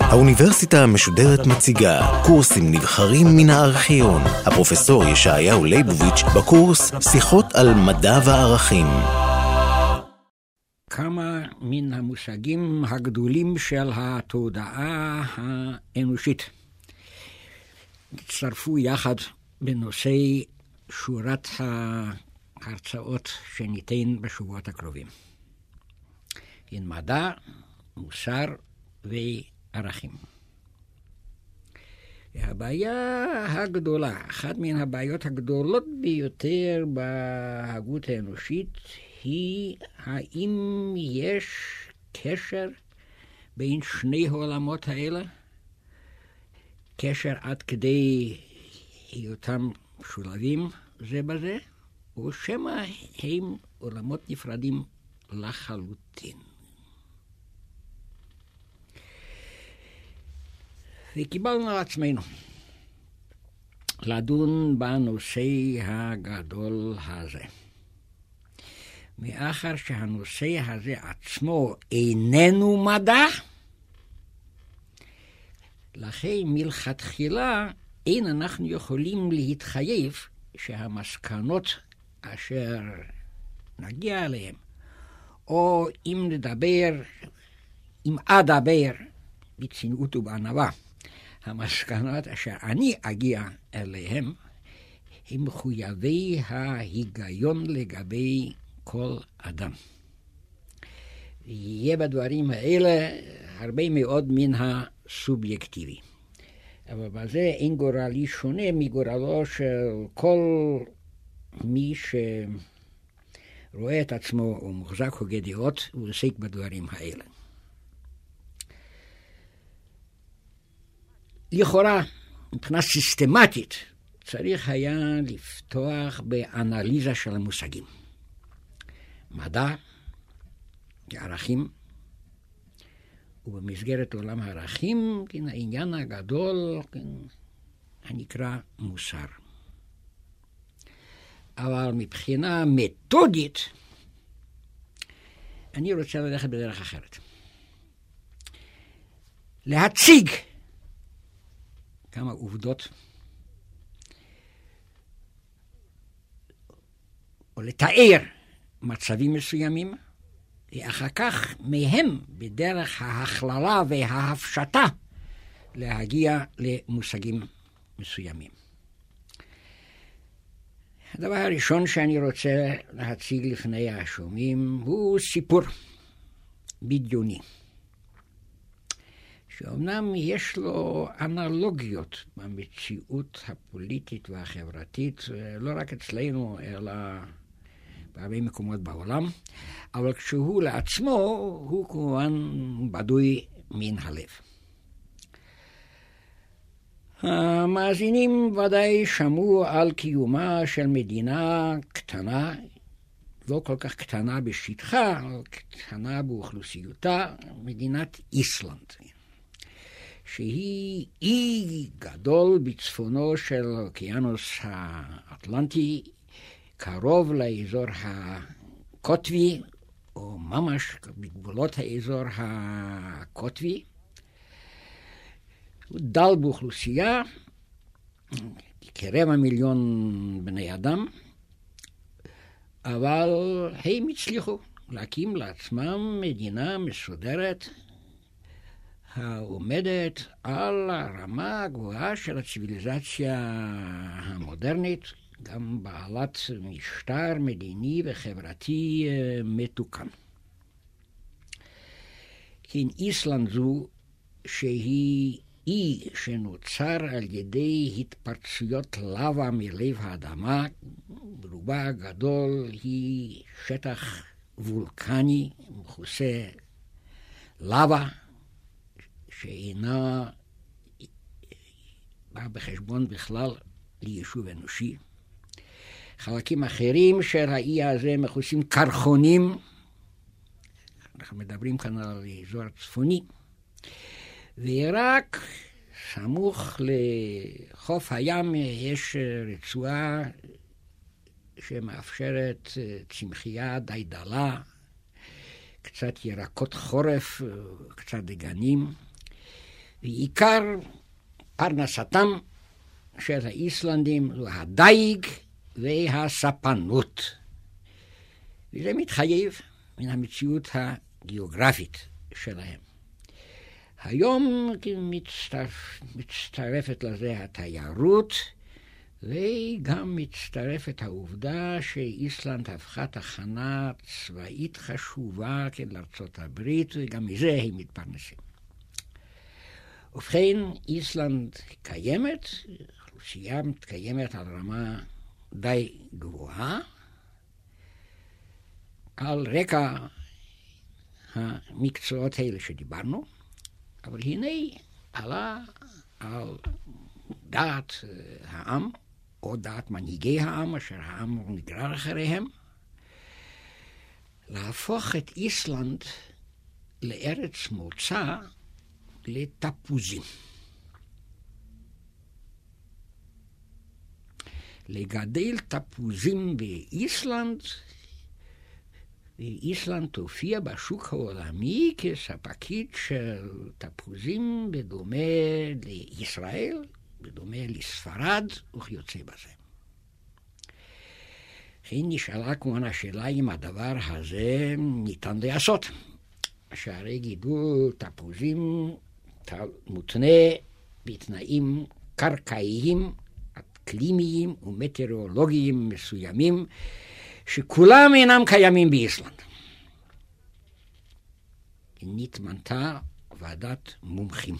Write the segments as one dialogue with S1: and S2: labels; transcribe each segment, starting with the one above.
S1: האוניברסיטה המשודרת מציגה קורסים נבחרים מן הארכיון. הפרופסור ישעיהו ליבוביץ' בקורס שיחות על מדע וערכים.
S2: כמה מן המושגים הגדולים של התודעה האנושית הצטרפו יחד בנושא שורת ההרצאות שניתן בשבועות הקרובים. עם מדע, מוסר וערכים. והבעיה הגדולה, אחת מן הבעיות הגדולות ביותר בהגות האנושית, היא האם יש קשר בין שני העולמות האלה? קשר עד כדי היותם משולבים זה בזה, או שמא הם עולמות נפרדים לחלוטין. וקיבלנו על עצמנו לדון בנושא הגדול הזה. מאחר שהנושא הזה עצמו איננו מדע, לכן מלכתחילה אין אנחנו יכולים להתחייב שהמסקנות אשר נגיע אליהן, או אם נדבר, אם אדבר בצניעות ובענווה, המסקנות אשר אני אגיע אליהן, הם מחויבי ההיגיון לגבי כל אדם. יהיה בדברים האלה הרבה מאוד מן הסובייקטיבי. אבל בזה אין גורלי שונה מגורלו של כל מי שרואה את עצמו או מוחזק הוגה דעות ועוסק בדברים האלה. לכאורה, מבחינה סיסטמטית, צריך היה לפתוח באנליזה של המושגים. מדע, ערכים, ובמסגרת עולם הערכים, כן, העניין הגדול כן, הנקרא מוסר. אבל מבחינה מתודית, אני רוצה ללכת בדרך אחרת. להציג כמה עובדות, או לתאר מצבים מסוימים, ואחר כך מהם, בדרך ההכללה וההפשטה, להגיע למושגים מסוימים. הדבר הראשון שאני רוצה להציג לפני השומעים הוא סיפור בדיוני, שאומנם יש לו אנלוגיות במציאות הפוליטית והחברתית, לא רק אצלנו, אלא בהרבה מקומות בעולם, אבל כשהוא לעצמו, הוא כמובן בדוי מן הלב. המאזינים ודאי שמעו על קיומה של מדינה קטנה, לא כל כך קטנה בשטחה, אבל קטנה באוכלוסיותה, מדינת איסלנד, שהיא אי גדול בצפונו של האוקיינוס האטלנטי, קרוב לאזור הקוטבי, או ממש בגבולות האזור הקוטבי. הוא דל באוכלוסייה, כרבע מיליון בני אדם, אבל הם הצליחו להקים לעצמם מדינה מסודרת העומדת על הרמה הגבוהה של הציוויליזציה המודרנית, גם בעלת משטר מדיני וחברתי מתוקן. כן, איסלנד זו שהיא אי שנוצר על ידי התפרצויות לבה מלב האדמה, ברובה הגדול היא שטח וולקני מכוסה לבה, שאינה באה בחשבון בכלל ליישוב אנושי. חלקים אחרים של האי הזה מכוסים קרחונים, אנחנו מדברים כאן על האזור הצפוני, ורק סמוך לחוף הים יש רצועה שמאפשרת אה, צמחייה די דלה, קצת ירקות חורף, קצת דגנים, ועיקר פרנסתם של האיסלנדים הוא הדייג והספנות. וזה מתחייב מן המציאות הגיאוגרפית שלהם. היום מצטרף, מצטרפת לזה התיירות, וגם מצטרפת העובדה שאיסלנד הפכה תחנה צבאית חשובה כן, לארצות הברית, וגם מזה הם מתפרנסים. ובכן, איסלנד קיימת, אוכלוסייה מתקיימת על רמה די גבוהה, על רקע המקצועות האלה שדיברנו, אבל הנה עלה על דעת העם, או דעת מנהיגי העם, אשר העם נגרר אחריהם, להפוך את איסלנד לארץ מוצא לתפוזים. לגדל תפוזים באיסלנד ואיסלנד תופיע בשוק העולמי כספקית של תפוזים בדומה לישראל, בדומה לספרד וכיוצא בזה. וכן נשאלה כמובן השאלה אם הדבר הזה ניתן לעשות. שהרי גידול תפוזים מותנה בתנאים קרקעיים, אקלימיים ומטאורולוגיים מסוימים, שכולם אינם קיימים באיסלנד. נתמנתה ועדת מומחים.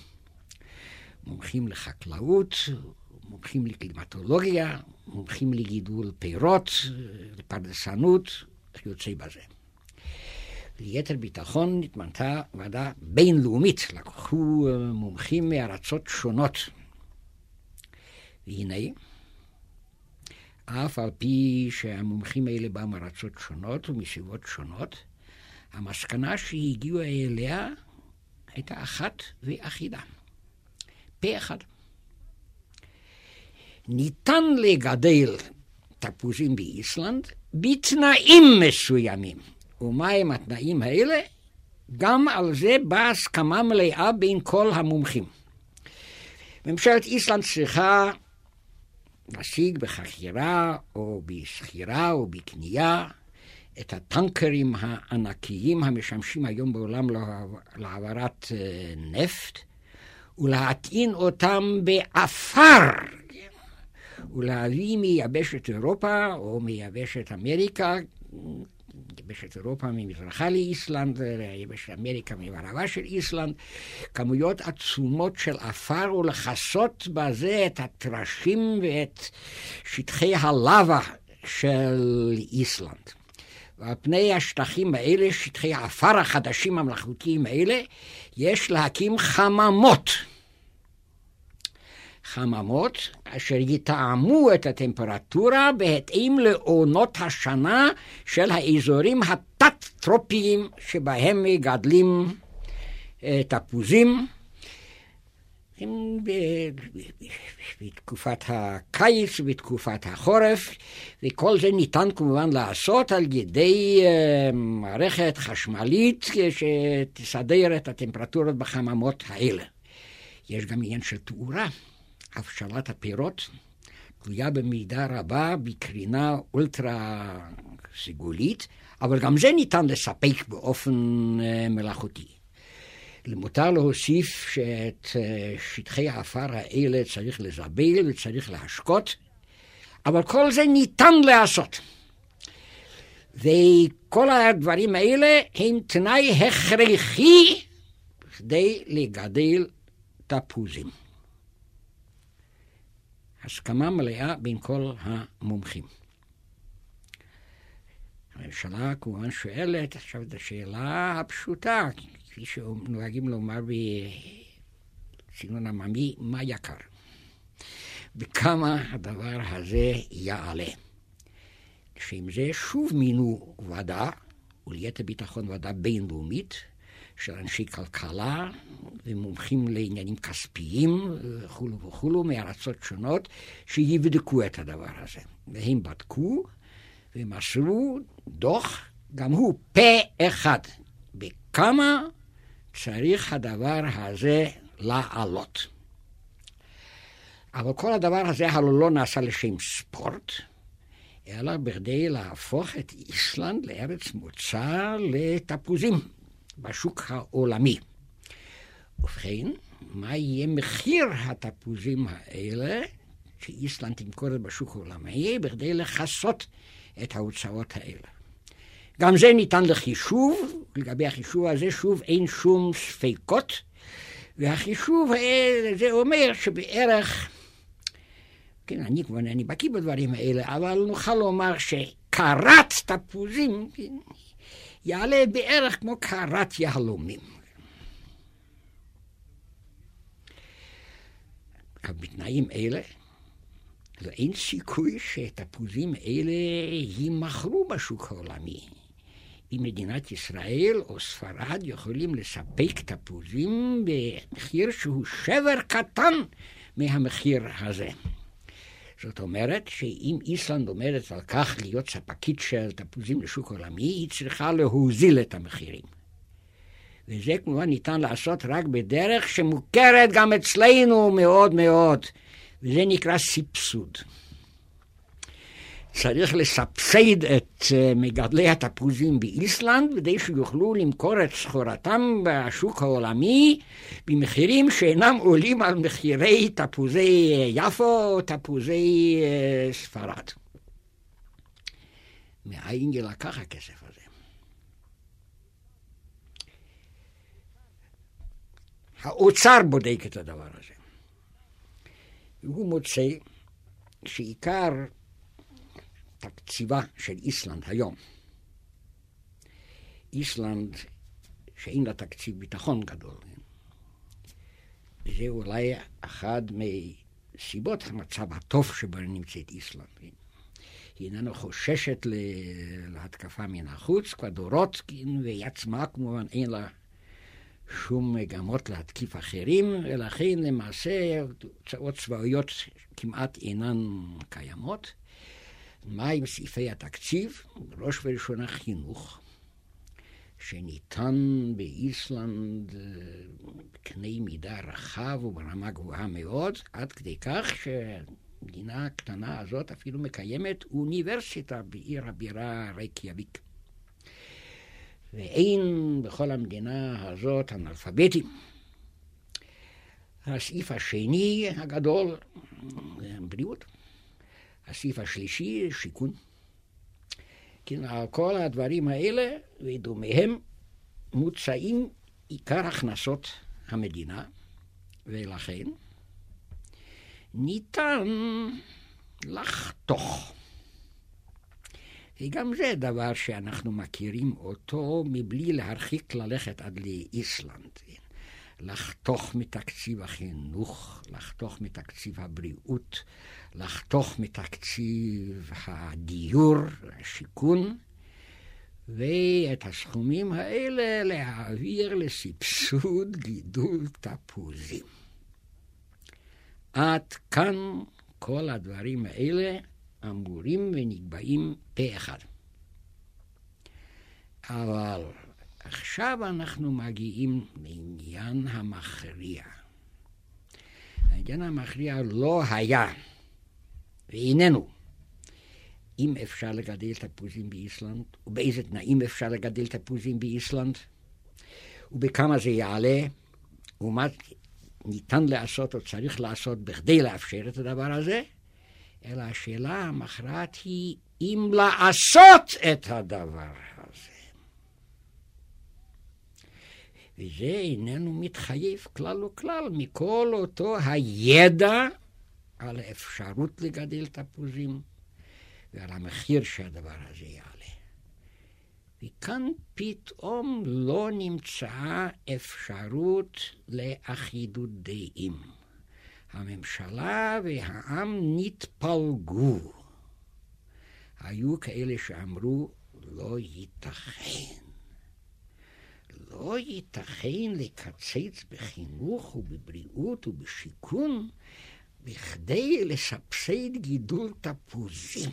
S2: מומחים לחקלאות, מומחים לקלימטולוגיה, מומחים לגידול פירות, לפרדסנות, יוצא בזה. ליתר ביטחון נתמנתה ועדה בינלאומית, לקחו מומחים מארצות שונות. והנה, אף על פי שהמומחים האלה באו מארצות שונות ומסיבות שונות, המסקנה שהגיעו אליה הייתה אחת ואחידה. פה אחד. ניתן לגדל תפוזים באיסלנד בתנאים מסוימים. ומהם התנאים האלה? גם על זה באה הסכמה מלאה בין כל המומחים. ממשלת איסלנד צריכה להשיג בחכירה או בשכירה או בקנייה את הטנקרים הענקיים המשמשים היום בעולם להעברת אה, נפט ולהטעין אותם באפר ולהביא מיבשת אירופה או מיבשת אמריקה יבשת אירופה ממזרחה לאיסלנד, יבשת אמריקה ממערבה של איסלנד, כמויות עצומות של עפר ולכסות בזה את הטרשים ואת שטחי הלבה של איסלנד. ועל פני השטחים האלה, שטחי העפר החדשים המלאכותיים האלה, יש להקים חממות. חממות אשר יתאמו את הטמפרטורה בהתאם לעונות השנה של האזורים התת-טרופיים שבהם מגדלים אה, תפוזים. בתקופת הקיץ ובתקופת החורף, וכל זה ניתן כמובן לעשות על ידי אה, מערכת חשמלית שתסדר את הטמפרטורות בחממות האלה. יש גם עניין של תאורה. הבשלת הפירות תלויה במידה רבה בקרינה אולטרה סגולית, אבל גם זה ניתן לספק באופן אה, מלאכותי. למותר להוסיף שאת אה, שטחי העפר האלה צריך לזבל וצריך להשקות, אבל כל זה ניתן לעשות. וכל הדברים האלה הם תנאי הכרחי כדי לגדל תפוזים. הסכמה מלאה בין כל המומחים. הממשלה כמובן שואלת עכשיו את השאלה הפשוטה, כפי שנוהגים לומר בסגנון עממי, מה יקר? וכמה הדבר הזה יעלה. שעם זה שוב מינו ועדה, וליתר ביטחון ועדה בינלאומית, של אנשי כלכלה ומומחים לעניינים כספיים וכולו וכולו מארצות שונות שיבדקו את הדבר הזה. והם בדקו ומסרו דוח, גם הוא פה אחד, בכמה צריך הדבר הזה לעלות. אבל כל הדבר הזה הלוא לא נעשה לשם ספורט, אלא בכדי להפוך את איסלנד לארץ מוצא לתפוזים בשוק העולמי. ובכן, מה יהיה מחיר התפוזים האלה שאיסלנד תמכור בשוק העולמי בכדי לכסות את ההוצאות האלה. גם זה ניתן לחישוב, לגבי החישוב הזה שוב אין שום ספקות, והחישוב הזה אומר שבערך, כן, אני כבר אני בקיא בדברים האלה, אבל נוכל לומר שקרת תפוזים כן, יעלה בערך כמו קרת יהלומים. בתנאים אלה, ואין סיכוי שתפוזים אלה יימכרו בשוק העולמי. אם מדינת ישראל או ספרד יכולים לספק תפוזים במחיר שהוא שבר קטן מהמחיר הזה. זאת אומרת שאם איסלנד עומדת על כך להיות ספקית של תפוזים לשוק עולמי, היא צריכה להוזיל את המחירים. וזה כמובן ניתן לעשות רק בדרך שמוכרת גם אצלנו מאוד מאוד, וזה נקרא סבסוד. צריך לסבסד את אה, מגדלי התפוזים באיסלנד כדי שיוכלו למכור את סחורתם בשוק העולמי במחירים שאינם עולים על מחירי תפוזי יפו או תפוזי אה, ספרד. מאין ילקח הכסף הזה? האוצר בודק את הדבר הזה. והוא מוצא שעיקר תקציבה של איסלנד היום, איסלנד שאין לה תקציב ביטחון גדול, זה אולי אחד מסיבות המצב הטוב שבו נמצאת איסלנד. היא איננה חוששת להתקפה מן החוץ, כבר דורות, והיא עצמה כמובן אין לה שום מגמות להתקיף אחרים, ולכן למעשה הוצאות צבאיות כמעט אינן קיימות. מה עם סעיפי התקציב? בראש ובראשונה חינוך, שניתן באיסלנד בקנה אה, מידה רחב וברמה גבוהה מאוד, עד כדי כך שהמדינה הקטנה הזאת אפילו מקיימת אוניברסיטה בעיר הבירה ריקיאביק. ואין בכל המדינה הזאת אנאלפביתים. הסעיף השני הגדול, בריאות. הסעיף השלישי, שיכון. כן, כל הדברים האלה ודומיהם מוצאים עיקר הכנסות המדינה, ולכן ניתן לחתוך. וגם זה דבר שאנחנו מכירים אותו מבלי להרחיק ללכת עד לאיסלנד. לחתוך מתקציב החינוך, לחתוך מתקציב הבריאות, לחתוך מתקציב הדיור, השיכון, ואת הסכומים האלה להעביר לסבסוד גידול תפוזים. עד כאן כל הדברים האלה אמורים ונקבעים פה אחד. אבל עכשיו אנחנו מגיעים לעניין המכריע. העניין המכריע לא היה ואיננו אם אפשר לגדל תפוזים באיסלנד, ובאיזה תנאים אפשר לגדל תפוזים באיסלנד, ובכמה זה יעלה, ומה ניתן לעשות או צריך לעשות בכדי לאפשר את הדבר הזה, אלא השאלה המכרעת היא אם לעשות את הדבר הזה. וזה איננו מתחייב כלל וכלל מכל אותו הידע על האפשרות לגדל תפוזים ועל המחיר שהדבר הזה יעלה. וכאן פתאום לא נמצאה אפשרות לאחידות דעים. הממשלה והעם נתפלגו. היו כאלה שאמרו, לא ייתכן. לא ייתכן לקצץ בחינוך ובבריאות ובשיכון בכדי לסבסד גידול תפוזים.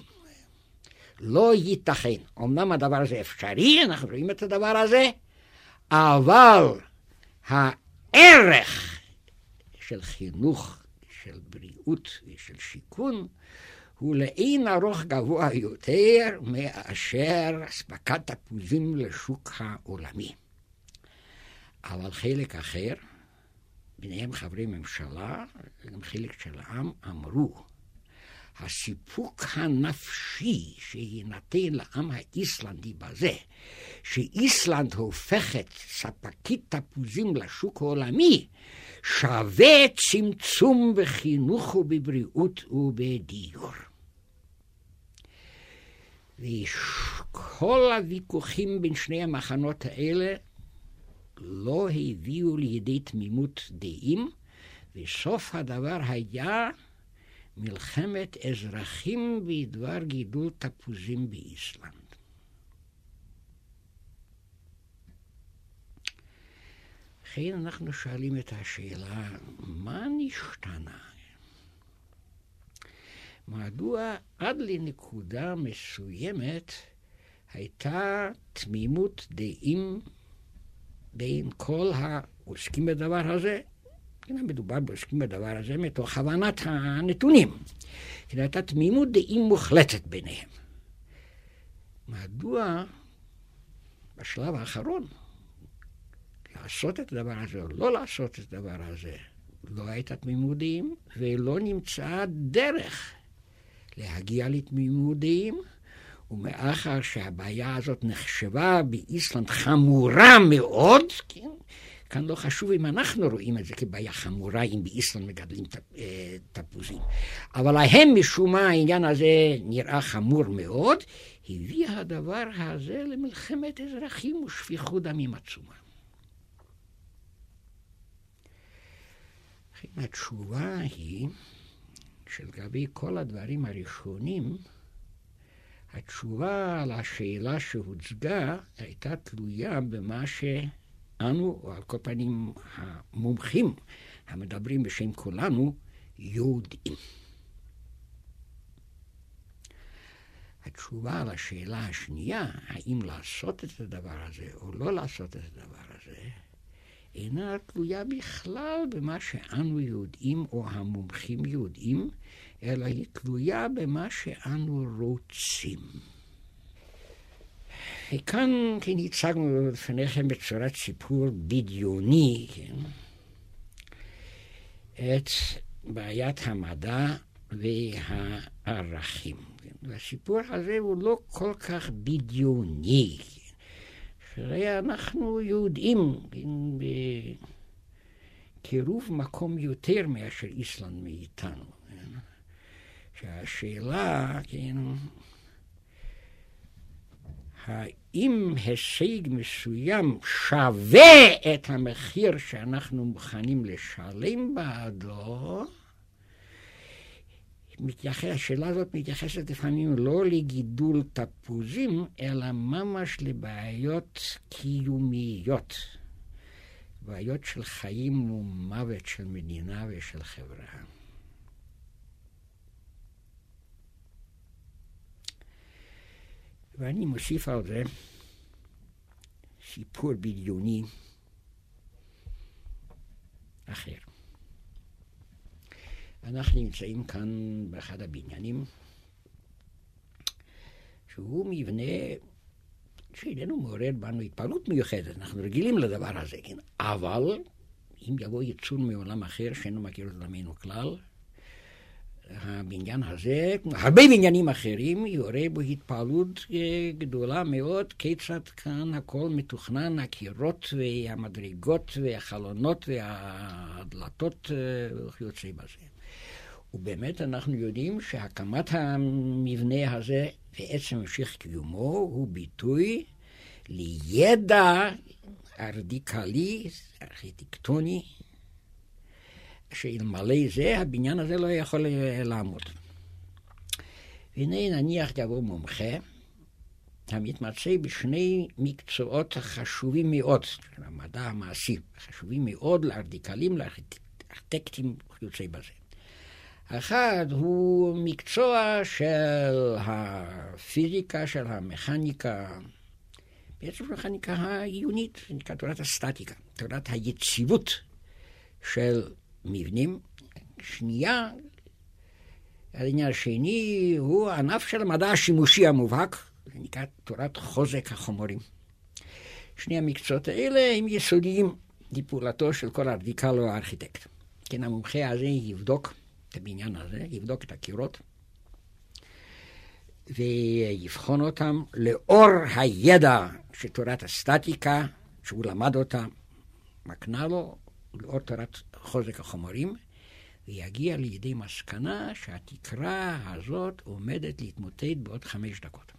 S2: לא ייתכן. אמנם הדבר הזה אפשרי, אנחנו רואים את הדבר הזה, אבל הערך של חינוך, של בריאות ושל שיכון, הוא לאין ארוך גבוה יותר מאשר אספקת תפוזים לשוק העולמי. אבל חלק אחר, ביניהם חברי ממשלה, גם חלק של העם, אמרו, הסיפוק הנפשי שיינתן לעם האיסלנדי בזה, שאיסלנד הופכת ספקית תפוזים לשוק העולמי, שווה צמצום בחינוך ובבריאות ובדיור. וכל הוויכוחים בין שני המחנות האלה לא הביאו לידי תמימות דעים, וסוף הדבר היה מלחמת אזרחים בדבר גידול תפוזים באיסלנד. לכן אנחנו שואלים את השאלה, מה נשתנה? מדוע עד לנקודה מסוימת הייתה תמימות דעים בין כל העוסקים בדבר הזה, כן, מדובר בעוסקים בדבר הזה מתוך הבנת הנתונים. כן, הייתה תמימות דעים מוחלטת ביניהם. מדוע בשלב האחרון לעשות את הדבר הזה או לא לעשות את הדבר הזה לא הייתה תמימות דעים ולא נמצאה דרך להגיע לתמימות דעים, ומאחר שהבעיה הזאת נחשבה באיסלנד חמורה מאוד, כן? כאן לא חשוב אם אנחנו רואים את זה כבעיה חמורה, אם באיסלנד מגדלים אה, תפוזים. אבל להם משום מה העניין הזה נראה חמור מאוד, הביא הדבר הזה למלחמת אזרחים ושפיכות דמים עצומה. התשובה היא שלגבי כל הדברים הראשונים, התשובה על השאלה שהוצגה הייתה תלויה במה שאנו, או על כל פנים המומחים המדברים בשם כולנו, יודעים. התשובה על השאלה השנייה, האם לעשות את הדבר הזה או לא לעשות את הדבר הזה, אינה תלויה בכלל במה שאנו יודעים או המומחים יודעים, אלא היא תלויה במה שאנו רוצים. וכאן כן הצגנו לפניכם בצורת סיפור בדיוני, כן, את בעיית המדע והערכים. כן. והסיפור הזה הוא לא כל כך בדיוני. שהרי אנחנו יודעים בקירוב מקום יותר מאשר איסלנד מאיתנו. שהשאלה, כן, האם הישג מסוים שווה את המחיר שאנחנו מוכנים לשלם בעדו, מתייחס, השאלה הזאת מתייחסת לפעמים לא לגידול תפוזים, אלא ממש לבעיות קיומיות. בעיות של חיים ומוות של מדינה ושל חברה. ואני מוסיף על זה סיפור בדיוני אחר. אנחנו נמצאים כאן באחד הבניינים, שהוא מבנה שאיננו מעורר בנו התפעלות מיוחדת, אנחנו רגילים לדבר הזה, כן? אבל אם יבוא יצור מעולם אחר שאינו מכיר את עולמנו כלל, הבניין הזה, כמו הרבה בניינים אחרים, יורה בו התפעלות אה, גדולה מאוד, כיצד כאן הכל מתוכנן, הקירות והמדרגות והחלונות והדלתות אה, וכיוצא בזה. ובאמת אנחנו יודעים שהקמת המבנה הזה ועצם המשך קיומו הוא ביטוי לידע ארדיקלי, ארכיטקטוני, שאלמלא זה הבניין הזה לא יכול לעמוד. והנה נניח יבוא מומחה המתמצא בשני מקצועות חשובים מאוד, המדע המעשי, חשובים מאוד לארדיקלים, לארכיטקטים וכיוצא בזה. אחד הוא מקצוע של הפיזיקה, של המכניקה, בעצם המכניקה העיונית, שנקרא תורת הסטטיקה, תורת היציבות של מבנים. שנייה, העניין השני הוא הענף של המדע השימושי המובהק, זה נקרא תורת חוזק החומרים. שני המקצועות האלה הם יסודיים לפעולתו של כל הרדיקל או הארכיטקט. כן, המומחה הזה יבדוק את הבניין הזה, יבדוק את הקירות, ויבחון אותם לאור הידע של תורת הסטטיקה, שהוא למד אותה, מקנה לו, לאור תורת חוזק החומרים, ויגיע לידי מסקנה שהתקרה הזאת עומדת להתמוטט בעוד חמש דקות.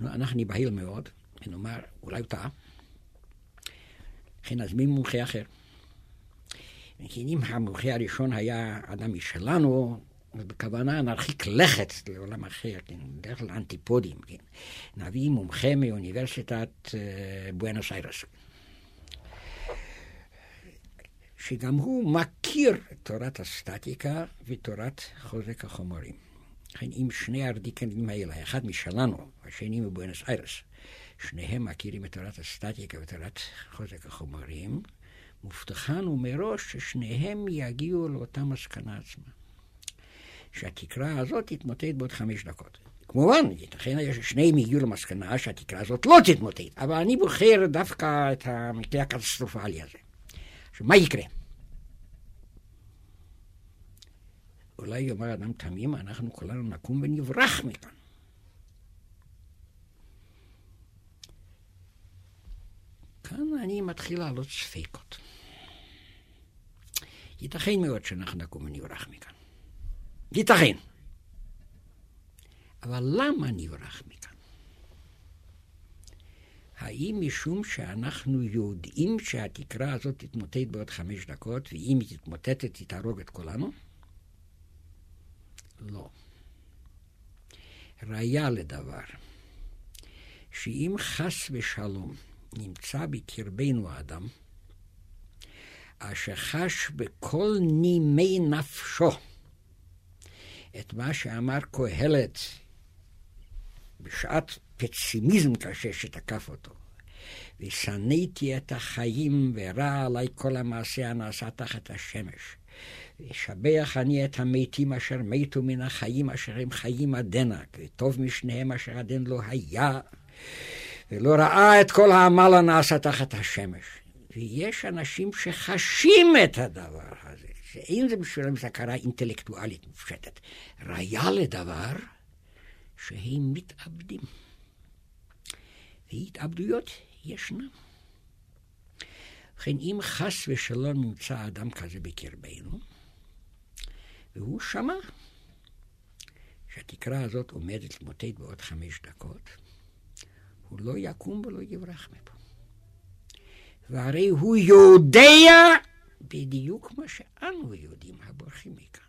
S2: אנחנו נבהיל מאוד, ונאמר, אולי הוא טעה, לכן נזמין מומחה אחר. כי אם המומחה הראשון היה אדם משלנו, אז בכוונה נרחיק לכת לעולם אחר, כן, דרך כלל אנטיפודים, כן. נביא מומחה מאוניברסיטת uh, בואנוס איירס. שגם הוא מכיר תורת הסטטיקה ותורת חוזק החומרים. לכן אם שני הרדיקנים האלה, האחד משלנו, השני מבואנוס איירס, שניהם מכירים את תורת הסטטיקה ותורת חוזק החומרים, מובטחנו מראש ששניהם יגיעו לאותה מסקנה עצמה. שהתקרה הזאת תתמוטט בעוד חמש דקות. כמובן, ייתכן ששניהם יגיעו למסקנה שהתקרה הזאת לא תתמוטט, אבל אני בוחר דווקא את המקרה הקטסטרופלי הזה. עכשיו, מה יקרה? אולי יאמר אדם תמים, אנחנו כולנו נקום ונברח מכאן. כאן אני מתחיל לעלות ספקות. ייתכן מאוד שאנחנו נקום ונברח מכאן. ייתכן. אבל למה נברח מכאן? האם משום שאנחנו יודעים שהתקרה הזאת תתמוטט בעוד חמש דקות, ואם היא תתמוטטת היא תהרוג את כולנו? לא. ראיה לדבר, שאם חס ושלום נמצא בקרבנו האדם, אשר חש בכל נימי נפשו את מה שאמר קהלת בשעת פצימיזם קשה שתקף אותו. ושנאתי את החיים ורע עלי כל המעשה הנעשה תחת השמש. וישבח אני את המתים אשר מתו מן החיים אשר הם חיים עדנה, וטוב משניהם אשר עדן לא היה, ולא ראה את כל העמל הנעשה תחת השמש. ויש אנשים שחשים את הדבר הזה, שאין זה בשבילם סכרה אינטלקטואלית מופשטת. ראיה לדבר שהם מתאבדים. והתאבדויות ישנם. ובכן, אם חס ושלום נמצא אדם כזה בקרבנו, והוא שמע שהתקרה הזאת עומדת למוטט בעוד חמש דקות, הוא לא יקום ולא יברח מפה. והרי הוא יודע בדיוק מה שאנו יודעים הבורחים מכאן.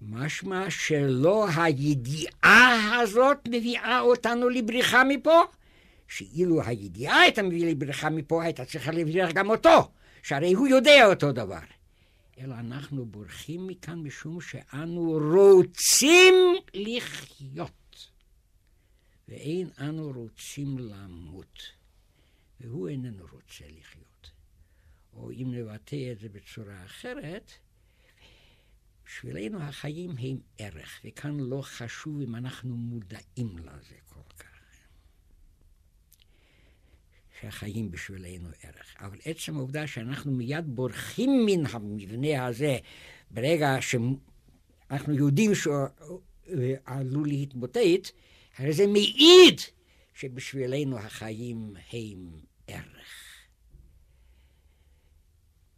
S2: משמע שלא הידיעה הזאת מביאה אותנו לבריחה מפה, שאילו הידיעה הייתה מביאה לבריחה מפה, הייתה צריכה לבריח גם אותו, שהרי הוא יודע אותו דבר. אלא אנחנו בורחים מכאן משום שאנו רוצים לחיות, ואין אנו רוצים למות. והוא איננו רוצה לחיות. או אם נבטא את זה בצורה אחרת, בשבילנו החיים הם ערך, וכאן לא חשוב אם אנחנו מודעים לזה כל כך. שהחיים בשבילנו ערך. אבל עצם העובדה שאנחנו מיד בורחים מן המבנה הזה ברגע שאנחנו יודעים שהוא עלול להתמוטט, הרי זה מעיד שבשבילנו החיים הם ערך.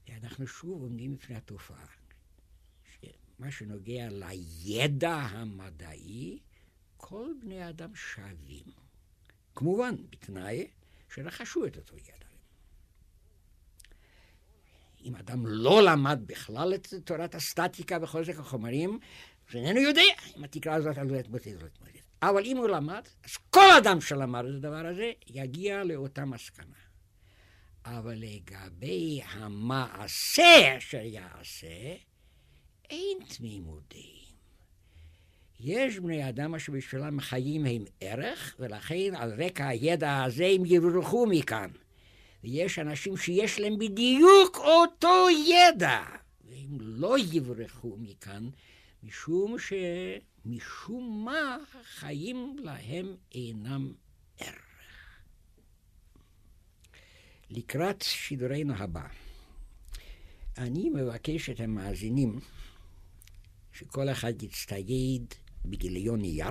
S2: ואנחנו שוב עומדים בפני התופעה, שמה שנוגע לידע המדעי, כל בני האדם שווים. כמובן, בתנאי שרכשו את אותו ידע. אם אדם לא למד בכלל את תורת הסטטיקה וחוזק החומרים, אז איננו יודע אם התקרה הזאת עלולה להתמודד או לא להתמודד. אבל אם הוא למד, אז כל אדם שלמד את הדבר הזה יגיע לאותה מסקנה. אבל לגבי המעשה אשר יעשה, אין תמימות דעים. יש בני אדם אשר בשבילם חיים הם ערך, ולכן על רקע הידע הזה הם יברחו מכאן. ויש אנשים שיש להם בדיוק אותו ידע, והם לא יברחו מכאן, משום שמשום מה החיים להם אינם ערך. לקראת שידורנו הבא, אני מבקש את המאזינים שכל אחד יצטייד בגיליון נייר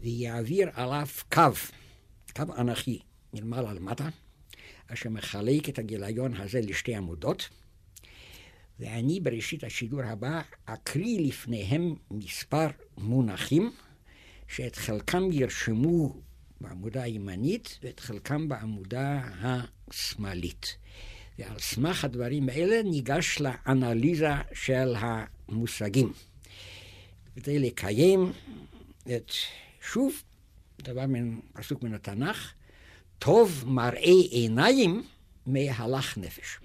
S2: ויעביר עליו קו, קו אנכי, מלמעלה למטה, אשר מחלק את הגיליון הזה לשתי עמודות, ואני בראשית השידור הבא אקריא לפניהם מספר מונחים, שאת חלקם ירשמו בעמודה הימנית ואת חלקם בעמודה השמאלית. ועל סמך הדברים האלה ניגש לאנליזה של המושגים. כדי לקיים את, שוב, דבר מן, פסוק מן התנ"ך, טוב מראה עיניים מהלך נפש.